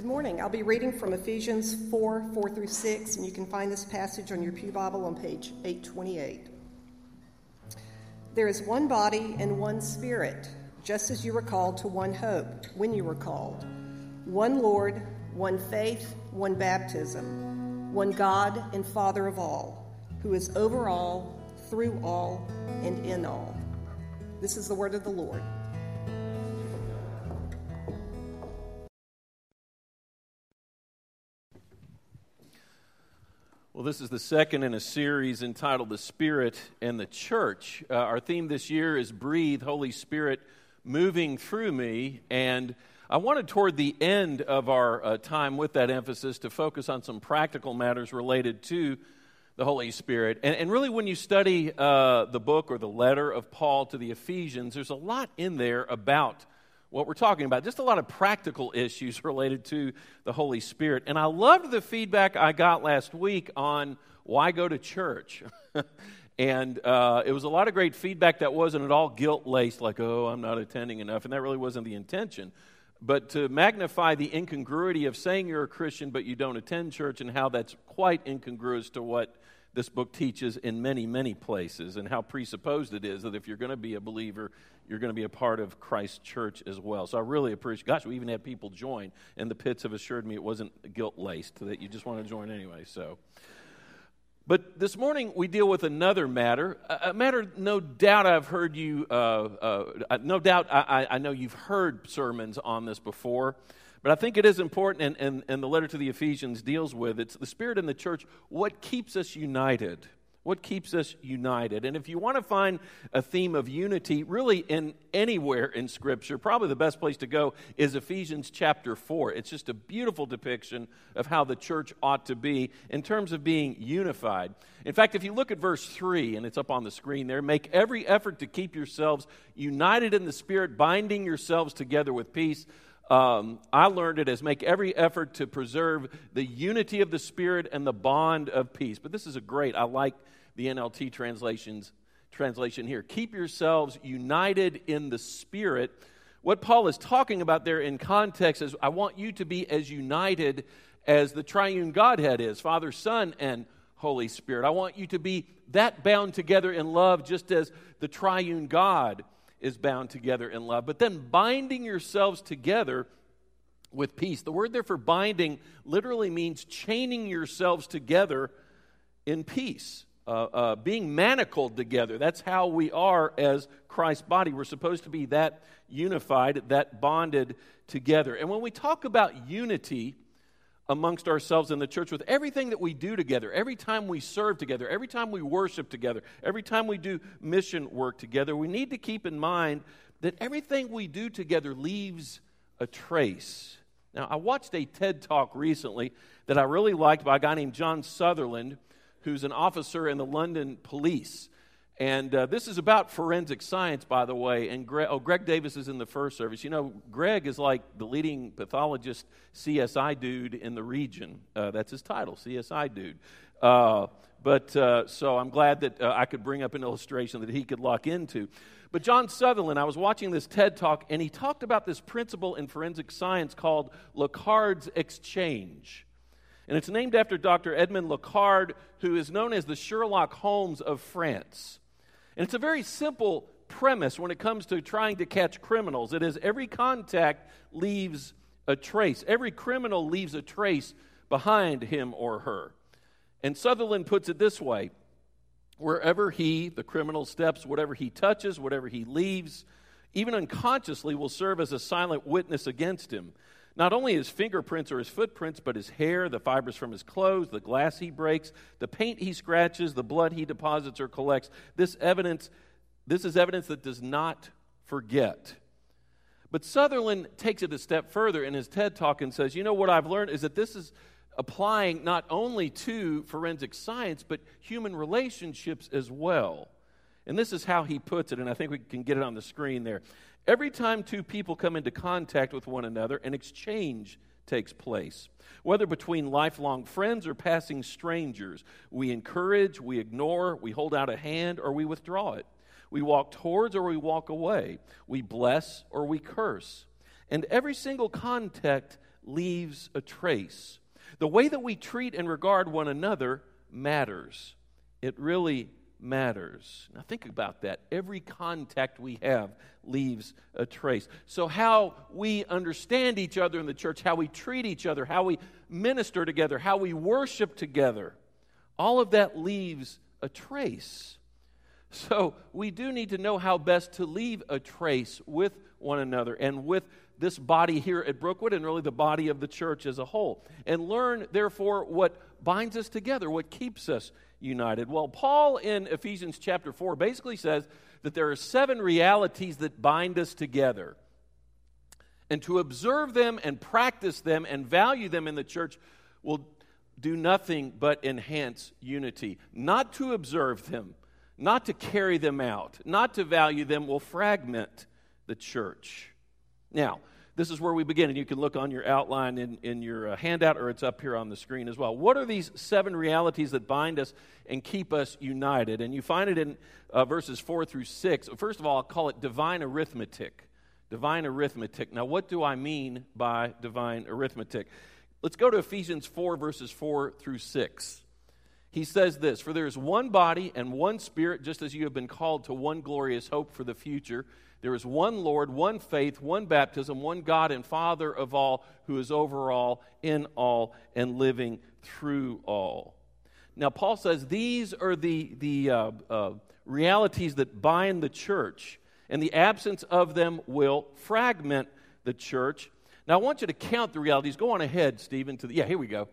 Good morning. I'll be reading from Ephesians 4 4 through 6, and you can find this passage on your Pew Bible on page 828. There is one body and one spirit, just as you were called to one hope when you were called. One Lord, one faith, one baptism, one God and Father of all, who is over all, through all, and in all. This is the word of the Lord. Well, this is the second in a series entitled The Spirit and the Church. Uh, our theme this year is Breathe, Holy Spirit, moving through me. And I wanted toward the end of our uh, time with that emphasis to focus on some practical matters related to the Holy Spirit. And, and really, when you study uh, the book or the letter of Paul to the Ephesians, there's a lot in there about what we're talking about. Just a lot of practical issues related to the Holy Spirit. And I loved the feedback I got last week on why go to church. and uh, it was a lot of great feedback that wasn't at all guilt laced, like, oh, I'm not attending enough. And that really wasn't the intention. But to magnify the incongruity of saying you're a Christian but you don't attend church and how that's quite incongruous to what this book teaches in many, many places, and how presupposed it is that if you're going to be a believer, you're going to be a part of Christ's church as well. So I really appreciate. Gosh, we even had people join, and the pits have assured me it wasn't guilt laced that you just want to join anyway. So. But this morning we deal with another matter, a matter no doubt I've heard you, uh, uh, no doubt I, I, know you've heard sermons on this before. But I think it is important, and, and, and the letter to the Ephesians deals with it's the Spirit in the church, what keeps us united. What keeps us united? And if you want to find a theme of unity, really in anywhere in Scripture, probably the best place to go is Ephesians chapter 4. It's just a beautiful depiction of how the church ought to be in terms of being unified. In fact, if you look at verse 3, and it's up on the screen there, make every effort to keep yourselves united in the Spirit, binding yourselves together with peace. Um, I learned it as make every effort to preserve the unity of the Spirit and the bond of peace. But this is a great, I like the NLT translations, translation here. Keep yourselves united in the Spirit. What Paul is talking about there in context is I want you to be as united as the triune Godhead is Father, Son, and Holy Spirit. I want you to be that bound together in love just as the triune God is bound together in love. But then binding yourselves together with peace. The word there for binding literally means chaining yourselves together in peace. Uh, uh, being manacled together. That's how we are as Christ's body. We're supposed to be that unified, that bonded together. And when we talk about unity, amongst ourselves in the church with everything that we do together, every time we serve together, every time we worship together, every time we do mission work together, we need to keep in mind that everything we do together leaves a trace. Now, I watched a TED talk recently that I really liked by a guy named John Sutherland, who's an officer in the London police. And uh, this is about forensic science, by the way. And Greg, oh, Greg Davis is in the first service. You know, Greg is like the leading pathologist CSI dude in the region. Uh, that's his title, CSI dude. Uh, but uh, so I'm glad that uh, I could bring up an illustration that he could lock into. But John Sutherland, I was watching this TED talk, and he talked about this principle in forensic science called Locard's exchange. And it's named after Dr. Edmond Locard, who is known as the Sherlock Holmes of France. And it's a very simple premise when it comes to trying to catch criminals. It is every contact leaves a trace, every criminal leaves a trace behind him or her. And Sutherland puts it this way wherever he, the criminal, steps, whatever he touches, whatever he leaves, even unconsciously, will serve as a silent witness against him. Not only his fingerprints or his footprints, but his hair, the fibers from his clothes, the glass he breaks, the paint he scratches, the blood he deposits or collects. This evidence, this is evidence that does not forget. But Sutherland takes it a step further in his TED talk and says, You know what I've learned is that this is applying not only to forensic science, but human relationships as well. And this is how he puts it, and I think we can get it on the screen there. Every time two people come into contact with one another, an exchange takes place. Whether between lifelong friends or passing strangers, we encourage, we ignore, we hold out a hand, or we withdraw it. We walk towards or we walk away. We bless or we curse. And every single contact leaves a trace. The way that we treat and regard one another matters. It really matters. Now, think about that. Every contact we have leaves a trace. So, how we understand each other in the church, how we treat each other, how we minister together, how we worship together, all of that leaves a trace. So, we do need to know how best to leave a trace with one another and with this body here at Brookwood and really the body of the church as a whole. And learn, therefore, what binds us together, what keeps us united. Well, Paul in Ephesians chapter 4 basically says that there are seven realities that bind us together. And to observe them and practice them and value them in the church will do nothing but enhance unity. Not to observe them, not to carry them out, not to value them will fragment the church. Now, this is where we begin, and you can look on your outline in, in your uh, handout or it's up here on the screen as well. What are these seven realities that bind us and keep us united? And you find it in uh, verses 4 through 6. First of all, I'll call it divine arithmetic. Divine arithmetic. Now, what do I mean by divine arithmetic? Let's go to Ephesians 4, verses 4 through 6. He says this For there is one body and one spirit, just as you have been called to one glorious hope for the future. There is one Lord, one faith, one baptism, one God and Father of all, who is over all, in all, and living through all. Now, Paul says these are the, the uh, uh, realities that bind the church, and the absence of them will fragment the church. Now, I want you to count the realities. Go on ahead, Stephen, to the, yeah, here we go.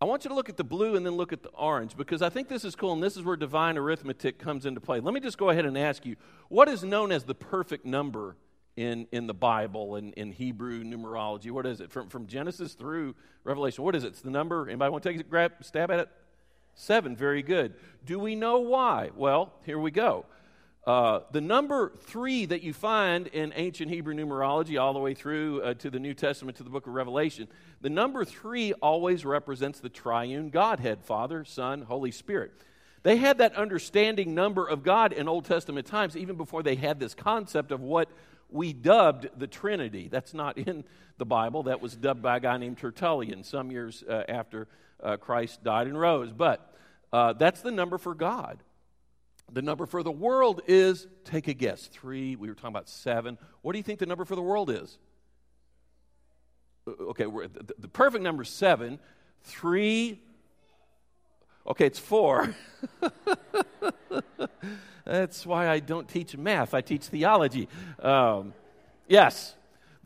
I want you to look at the blue and then look at the orange because I think this is cool and this is where divine arithmetic comes into play. Let me just go ahead and ask you what is known as the perfect number in, in the Bible and in, in Hebrew numerology? What is it? From, from Genesis through Revelation, what is it? It's the number. Anybody want to take a grab, stab at it? Seven. Very good. Do we know why? Well, here we go. Uh, the number three that you find in ancient Hebrew numerology, all the way through uh, to the New Testament to the book of Revelation, the number three always represents the triune Godhead Father, Son, Holy Spirit. They had that understanding number of God in Old Testament times, even before they had this concept of what we dubbed the Trinity. That's not in the Bible. That was dubbed by a guy named Tertullian some years uh, after uh, Christ died and rose. But uh, that's the number for God. The number for the world is, take a guess, three. We were talking about seven. What do you think the number for the world is? Uh, okay, the, the perfect number is seven. Three. Okay, it's four. That's why I don't teach math, I teach theology. Um, yes,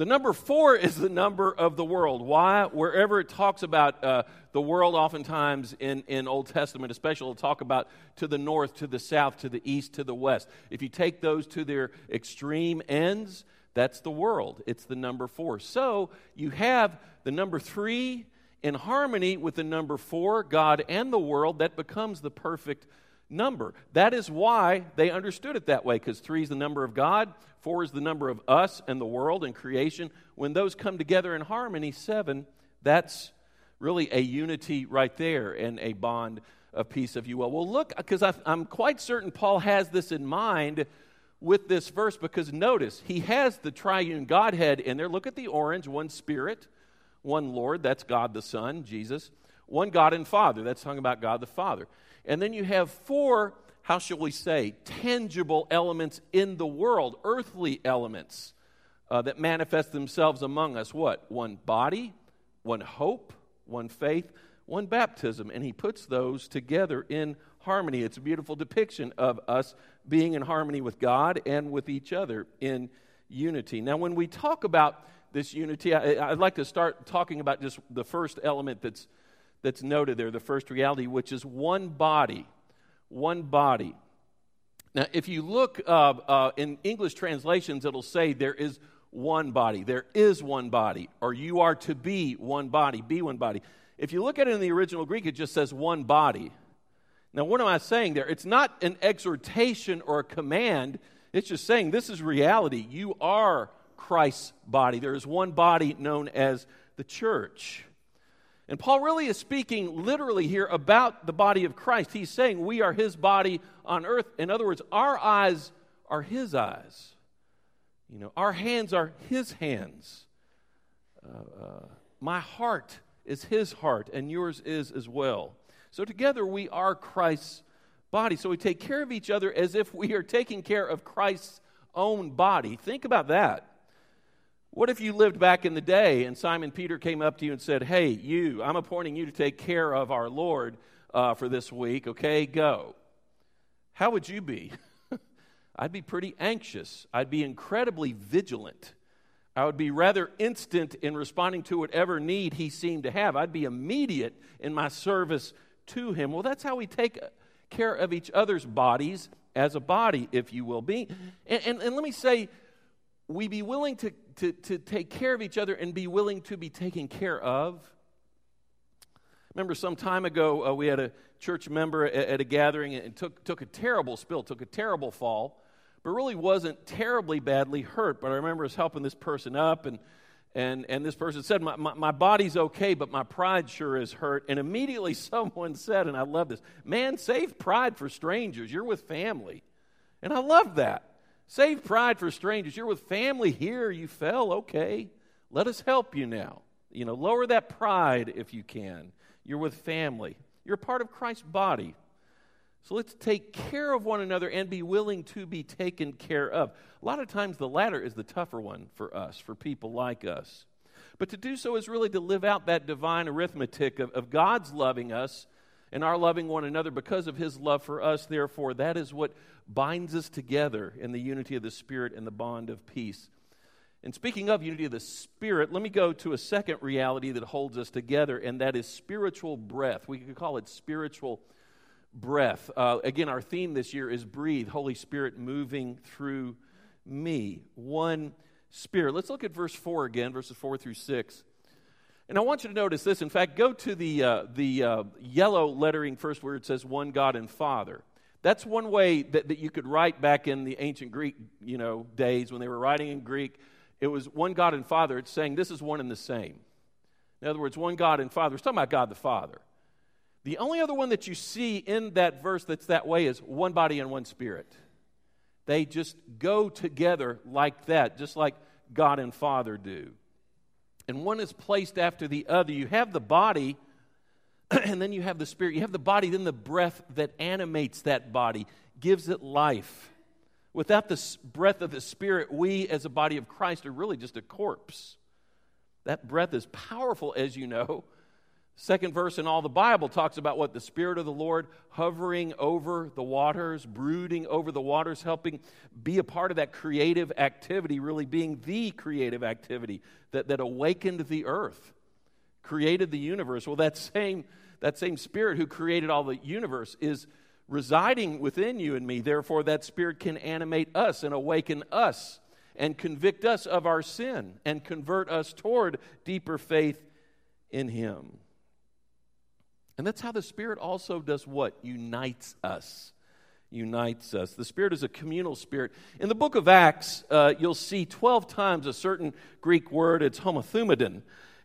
the number four is the number of the world. Why? Wherever it talks about uh, the world, oftentimes in, in Old Testament, especially, it'll talk about to the north, to the south, to the east, to the west. If you take those to their extreme ends, that's the world. It's the number four. So you have the number three in harmony with the number four, God and the world, that becomes the perfect number. That is why they understood it that way, because three is the number of God, four is the number of us and the world and creation. When those come together in harmony, seven, that's really a unity right there and a bond of peace, if you will. Well, look, because I'm quite certain Paul has this in mind with this verse, because notice, he has the triune Godhead in there. Look at the orange one Spirit, one Lord, that's God the Son, Jesus, one God and Father, that's talking about God the Father. And then you have four, how shall we say, tangible elements in the world, earthly elements uh, that manifest themselves among us. What? One body, one hope, one faith, one baptism. And he puts those together in harmony. It's a beautiful depiction of us being in harmony with God and with each other in unity. Now, when we talk about this unity, I, would like to start talking about just the first element that's that's noted there, the first reality, which is one body. One body. Now, if you look uh, uh, in English translations, it'll say there is one body. There is one body, or you are to be one body, be one body. If you look at it in the original Greek, it just says one body. Now, what am I saying there? It's not an exhortation or a command, it's just saying this is reality. You are Christ's body. There is one body known as the church. And Paul really is speaking literally here about the body of Christ. He's saying we are his body on earth. In other words, our eyes are his eyes. You know, our hands are his hands. Uh, uh, My heart is his heart, and yours is as well. So together we are Christ's body. So we take care of each other as if we are taking care of Christ's own body. Think about that. What if you lived back in the day and Simon Peter came up to you and said, Hey, you, I'm appointing you to take care of our Lord uh, for this week, okay? Go. How would you be? I'd be pretty anxious. I'd be incredibly vigilant. I would be rather instant in responding to whatever need he seemed to have. I'd be immediate in my service to him. Well, that's how we take care of each other's bodies as a body, if you will be. And, and, and let me say, we be willing to, to, to take care of each other and be willing to be taken care of. Remember, some time ago, uh, we had a church member at, at, a gathering and took, took a terrible spill, took a terrible fall, but really wasn't terribly badly hurt. But I remember us helping this person up, and, and, and this person said, my, my, my body's okay, but my pride sure is hurt. And immediately someone said, and I love this man, save pride for strangers. You're with family. And I love that. Save pride for strangers. You're with family here. You fell. Okay. Let us help you now. You know, lower that pride if you can. You're with family. You're part of Christ's body. So let's take care of one another and be willing to be taken care of. A lot of times the latter is the tougher one for us, for people like us. But to do so is really to live out that divine arithmetic of, of God's loving us and our loving one another because of his love for us. Therefore, that is what binds us together in the unity of the Spirit and the bond of peace. And speaking of unity of the Spirit, let me go to a second reality that holds us together, and that is spiritual breath. We could call it spiritual breath. Uh, again, our theme this year is breathe, Holy Spirit moving through me. One Spirit. Let's look at verse 4 again, verses 4 through 6. And I want you to notice this. In fact, go to the, uh, the uh, yellow lettering first where it says one God and Father. That's one way that, that you could write back in the ancient Greek you know, days when they were writing in Greek. It was one God and Father. It's saying this is one and the same. In other words, one God and Father. It's talking about God the Father. The only other one that you see in that verse that's that way is one body and one spirit. They just go together like that, just like God and Father do and one is placed after the other. You have the body, and then you have the spirit. You have the body, then the breath that animates that body, gives it life. Without the breath of the Spirit, we as a body of Christ are really just a corpse. That breath is powerful, as you know. Second verse in all the Bible talks about what the Spirit of the Lord hovering over the waters, brooding over the waters, helping be a part of that creative activity, really being the creative activity that, that awakened the earth, created the universe. Well, that same, that same Spirit who created all the universe is residing within you and me. Therefore, that Spirit can animate us and awaken us and convict us of our sin and convert us toward deeper faith in Him. And that's how the Spirit also does what? Unites us. Unites us. The Spirit is a communal spirit. In the book of Acts, uh, you'll see 12 times a certain Greek word. It's homothumadon.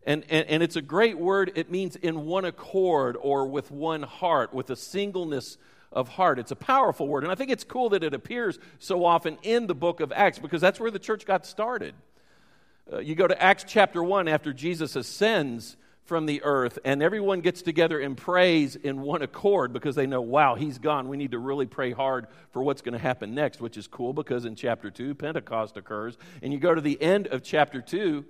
And, and, and it's a great word. It means in one accord or with one heart, with a singleness of heart. It's a powerful word. And I think it's cool that it appears so often in the book of Acts because that's where the church got started. Uh, you go to Acts chapter 1 after Jesus ascends from the earth, and everyone gets together and prays in one accord because they know, wow, he's gone. We need to really pray hard for what's going to happen next, which is cool because in chapter 2, Pentecost occurs. And you go to the end of chapter 2,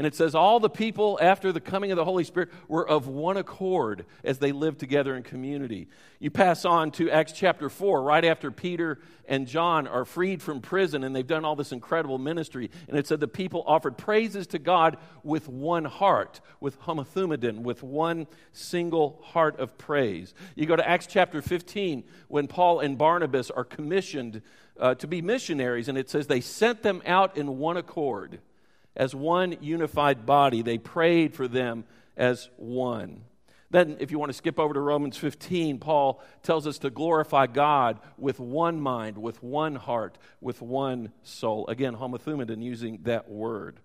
and it says, All the people after the coming of the Holy Spirit were of one accord as they lived together in community. You pass on to Acts chapter 4, right after Peter and John are freed from prison and they've done all this incredible ministry. And it said the people offered praises to God with one heart, with homothumadon, with one single heart of praise. You go to Acts chapter 15 when Paul and Barnabas are commissioned uh, to be missionaries, and it says they sent them out in one accord as one unified body. They prayed for them as one. Then, if you want to skip over to Romans 15, Paul tells us to glorify God with one mind, with one heart, with one soul. Again, homothumadon using that word.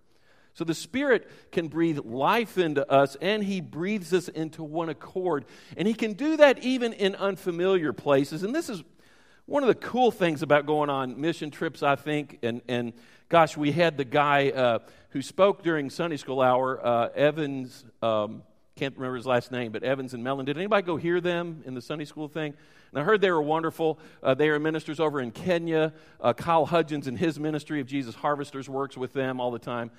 So the Spirit can breathe life into us, and He breathes us into one accord. And He can do that even in unfamiliar places. And this is one of the cool things about going on mission trips, I think, and, and gosh, we had the guy uh, who spoke during Sunday school hour, uh, Evans. Um, can't remember his last name, but Evans and Mellon. Did anybody go hear them in the Sunday school thing? And I heard they were wonderful. Uh, they are ministers over in Kenya. Uh, Kyle Hudgens and his ministry of Jesus Harvesters works with them all the time.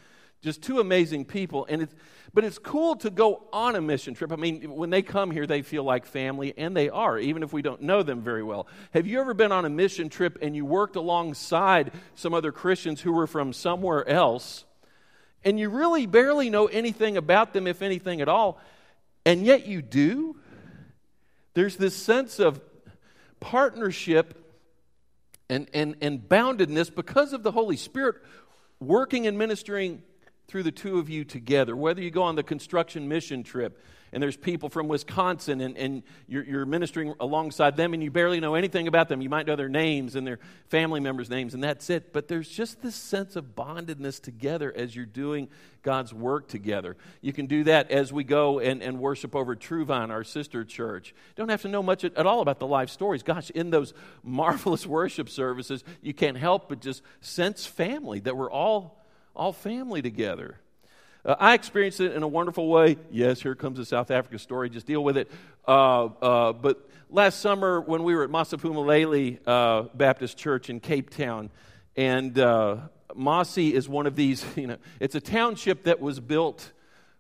Just two amazing people. And it's, but it's cool to go on a mission trip. I mean, when they come here, they feel like family, and they are, even if we don't know them very well. Have you ever been on a mission trip and you worked alongside some other Christians who were from somewhere else, and you really barely know anything about them, if anything at all, and yet you do? There's this sense of partnership and, and, and boundedness because of the Holy Spirit working and ministering through the two of you together. Whether you go on the construction mission trip and there's people from Wisconsin and, and you're, you're, ministering alongside them and you barely know anything about them. You might know their names and their family members' names, and that's it. But there's just this sense of bondedness together as you're doing God's work together. You can do that as we go and, and worship over Truvine, our sister church. Don't have to know much at, at all about the life stories. Gosh, in those marvelous worship services, you can't help but just sense family, that we're all, all family together. Uh, I experienced it in a wonderful way. Yes, here comes the South Africa story. Just deal with it. Uh, uh, but last summer, when we were at Masiphumelele uh, Baptist Church in Cape Town, and uh, Masi is one of these, you know, it's a township that was built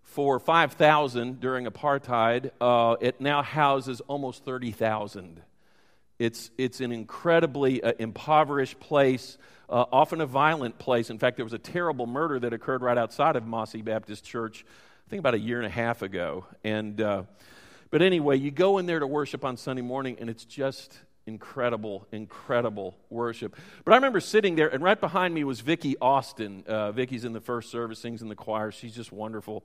for 5,000 during apartheid. Uh, it now houses almost 30,000. It's, it's an incredibly impoverished place uh, often a violent place. In fact, there was a terrible murder that occurred right outside of Masi Baptist Church, I think about a year and a half ago. And, uh, but anyway, you go in there to worship on Sunday morning, and it's just incredible, incredible worship. But I remember sitting there, and right behind me was Vicki Austin. Uh, Vicki's in the first service, sings in the choir. She's just wonderful.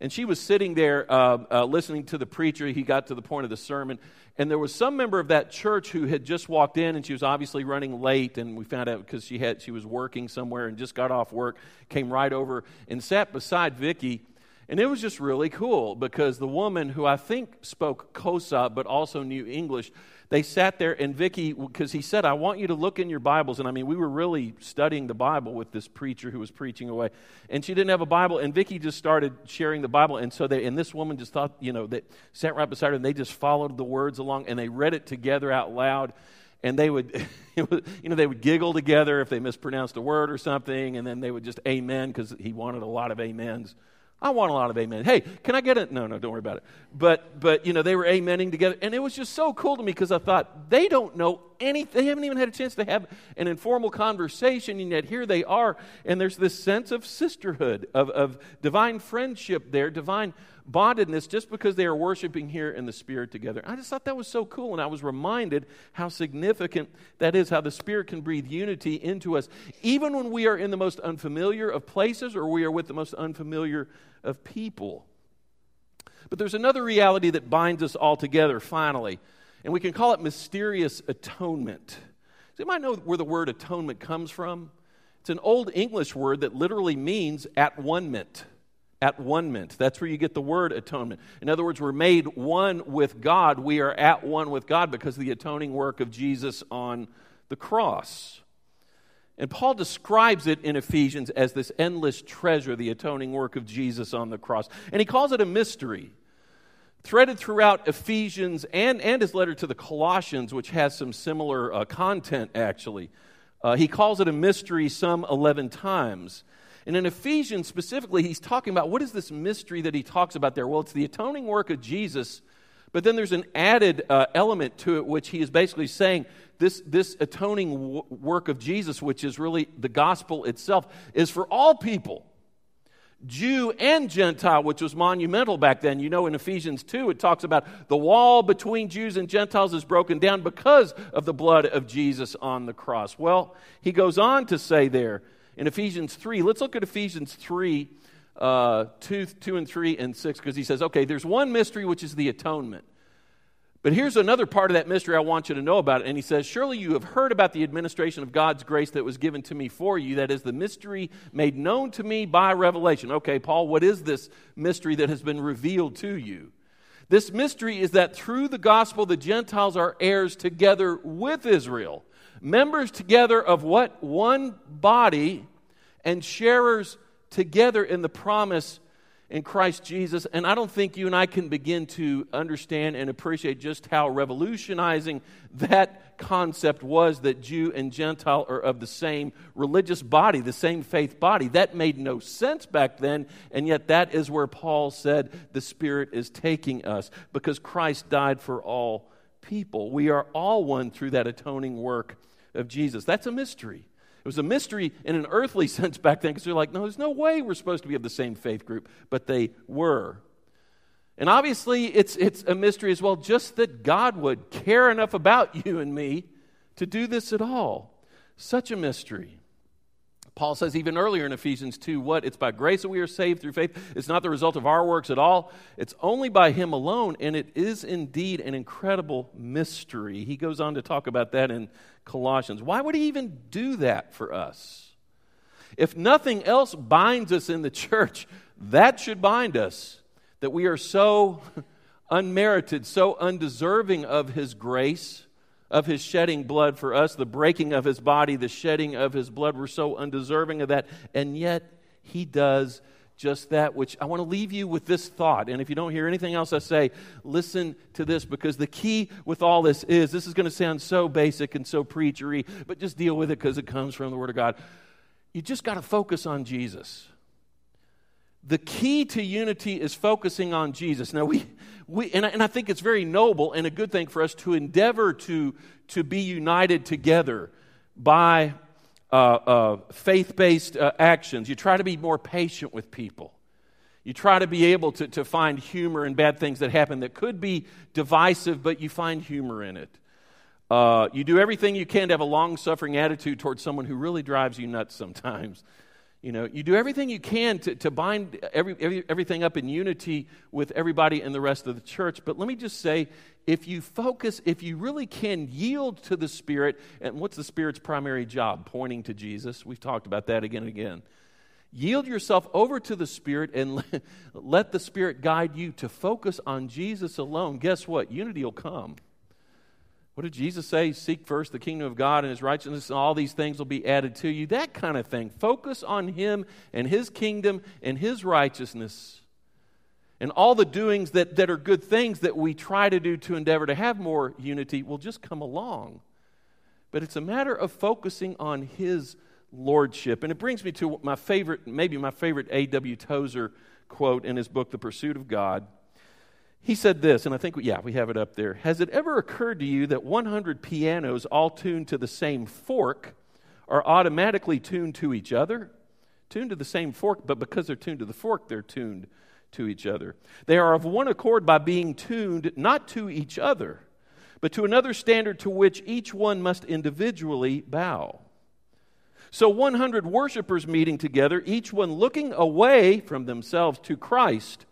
And she was sitting there uh, uh, listening to the preacher. He got to the point of the sermon. And there was some member of that church who had just walked in, and she was obviously running late. And we found out because she, had, she was working somewhere and just got off work, came right over and sat beside Vicki. And it was just really cool because the woman who I think spoke Xhosa but also knew English, they sat there and Vicky, because he said, I want you to look in your Bibles. And I mean, we were really studying the Bible with this preacher who was preaching away. And she didn't have a Bible. And Vicky just started sharing the Bible. And so they, and this woman just thought, you know, that sat right beside her and they just followed the words along and they read it together out loud. And they would, you know, they would giggle together if they mispronounced a word or something. And then they would just amen because he wanted a lot of amens. I want a lot of amen. Hey, can I get it? No, no, don't worry about it. But, but you know, they were amening together. And it was just so cool to me because I thought, they don't know anything. They haven't even had a chance to have an informal conversation, and yet here they are. And there's this sense of sisterhood, of, of divine friendship there, divine bondedness, just because they are worshiping here in the Spirit together. I just thought that was so cool. And I was reminded how significant that is, how the Spirit can breathe unity into us, even when we are in the most unfamiliar of places or we are with the most unfamiliar of people. But there's another reality that binds us all together, finally, and we can call it mysterious atonement. You anybody know where the word atonement comes from? It's an old English word that literally means at one ment. At one ment. That's where you get the word atonement. In other words, we're made one with God. We are at one with God because of the atoning work of Jesus on the cross. And Paul describes it in Ephesians as this endless treasure, the atoning work of Jesus on the cross. And he calls it a mystery. Threaded throughout Ephesians and, and his letter to the Colossians, which has some similar uh, content actually, uh, he calls it a mystery some 11 times. And in Ephesians specifically, he's talking about what is this mystery that he talks about there? Well, it's the atoning work of Jesus, but then there's an added uh, element to it, which he is basically saying this, this atoning w- work of Jesus, which is really the gospel itself, is for all people. Jew and Gentile, which was monumental back then. You know, in Ephesians 2, it talks about the wall between Jews and Gentiles is broken down because of the blood of Jesus on the cross. Well, he goes on to say there in Ephesians 3, let's look at Ephesians 3, uh, 2, 2 and 3 and 6, because he says, okay, there's one mystery, which is the atonement. But here's another part of that mystery I want you to know about. And he says, Surely you have heard about the administration of God's grace that was given to me for you. That is the mystery made known to me by revelation. Okay, Paul, what is this mystery that has been revealed to you? This mystery is that through the gospel, the Gentiles are heirs together with Israel, members together of what? One body, and sharers together in the promise in Christ Jesus. And I don't think you and I can begin to understand and appreciate just how revolutionizing that concept was that Jew and Gentile are of the same religious body, the same faith body. That made no sense back then, and yet that is where Paul said the Spirit is taking us because Christ died for all people. We are all one through that atoning work of Jesus. That's a mystery. It was a mystery in an earthly sense back then because they're like, no, there's no way we're supposed to be of the same faith group, but they were. And obviously, it's, it's a mystery as well, just that God would care enough about you and me to do this at all. Such a mystery. Paul says even earlier in Ephesians 2 what? It's by grace that we are saved through faith. It's not the result of our works at all. It's only by Him alone, and it is indeed an incredible mystery. He goes on to talk about that in Colossians. Why would He even do that for us? If nothing else binds us in the church, that should bind us that we are so unmerited, so undeserving of His grace of his shedding blood for us, the breaking of his body, the shedding of his blood. We're so undeserving of that. And yet, he does just that, which I want to leave you with this thought. And if you don't hear anything else I say, listen to this because the key with all this is this is going to sound so basic and so preachery, but just deal with it because it comes from the Word of God. You just got to focus on Jesus. The key to unity is focusing on Jesus. Now, we, we, and, I, and I think it's very noble and a good thing for us to endeavor to, to be united together by uh, uh, faith based uh, actions. You try to be more patient with people. You try to be able to, to find humor in bad things that happen that could be divisive, but you find humor in it. Uh, you do everything you can to have a long suffering attitude towards someone who really drives you nuts sometimes. You know, you do everything you can to, to bind every, every, everything up in unity with everybody in the rest of the church. But let me just say if you focus, if you really can yield to the Spirit, and what's the Spirit's primary job? Pointing to Jesus. We've talked about that again and again. Yield yourself over to the Spirit and let, let the Spirit guide you to focus on Jesus alone. Guess what? Unity will come. What did Jesus say? Seek first the kingdom of God and his righteousness, and all these things will be added to you. That kind of thing. Focus on him and his kingdom and his righteousness. And all the doings that, that are good things that we try to do to endeavor to have more unity will just come along. But it's a matter of focusing on his lordship. And it brings me to my favorite, maybe my favorite A.W. Tozer quote in his book, The Pursuit of God. He said this, and I think, yeah, we have it up there. Has it ever occurred to you that 100 pianos, all tuned to the same fork, are automatically tuned to each other? Tuned to the same fork, but because they're tuned to the fork, they're tuned to each other. They are of one accord by being tuned not to each other, but to another standard to which each one must individually bow. So, 100 worshipers meeting together, each one looking away from themselves to Christ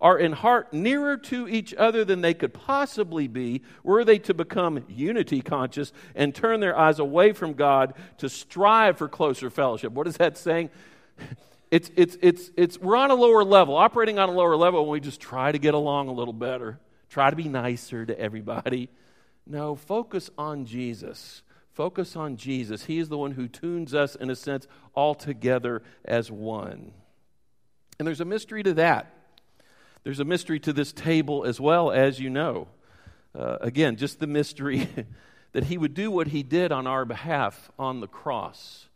are in heart nearer to each other than they could possibly be were they to become unity conscious and turn their eyes away from God to strive for closer fellowship. What is that saying? It's, it's, it's, it's, we're on a lower level, operating on a lower level, and we just try to get along a little better, try to be nicer to everybody. No, focus on Jesus. Focus on Jesus. He is the one who tunes us, in a sense, all together as one. And there's a mystery to that. There's a mystery to this table as well, as you know. Uh, again, just the mystery that he would do what he did on our behalf on the cross.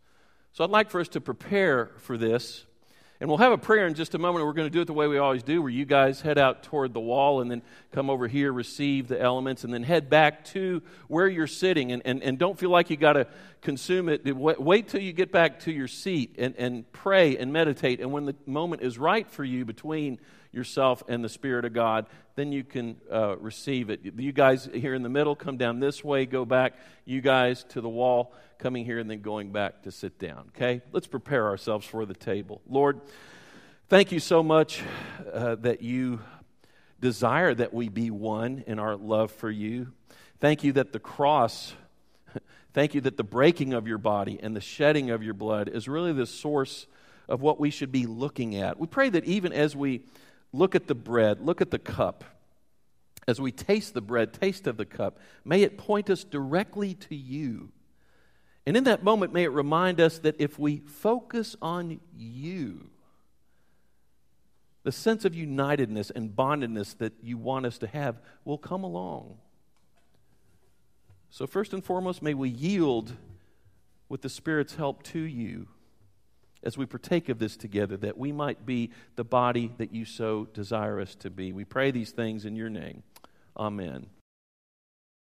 So I'd like for us to prepare for this. And we'll have a prayer in just a moment. We're going to do it the way we always do, where you guys head out toward the wall and then come over here, receive the elements, and then head back to where you're sitting. And, and, and don't feel like you got to consume it. Wait, wait till you get back to your seat and, and pray and meditate. And when the moment is right for you between yourself and the Spirit of God, then you can uh, receive it. You guys here in the middle, come down this way, go back. You guys to the wall, coming here, and then going back to sit down. Okay? Let's prepare ourselves for the table. Lord, thank you so much uh, that you desire that we be one in our love for you. Thank you that the cross. Thank you that the breaking of your body and the shedding of your blood is really the source of what we should be looking at. We pray that even as we look at the bread, look at the cup. As we taste the bread, taste of the cup, may it point us directly to you And in that moment, may it remind us that if we focus on you, the sense of unitedness and bondedness that you want us to have will come along. So, first and foremost, may we yield with the Spirit's help to you as we partake of this together, that we might be the body that you so desire us to be. We pray these things in your name. Amen.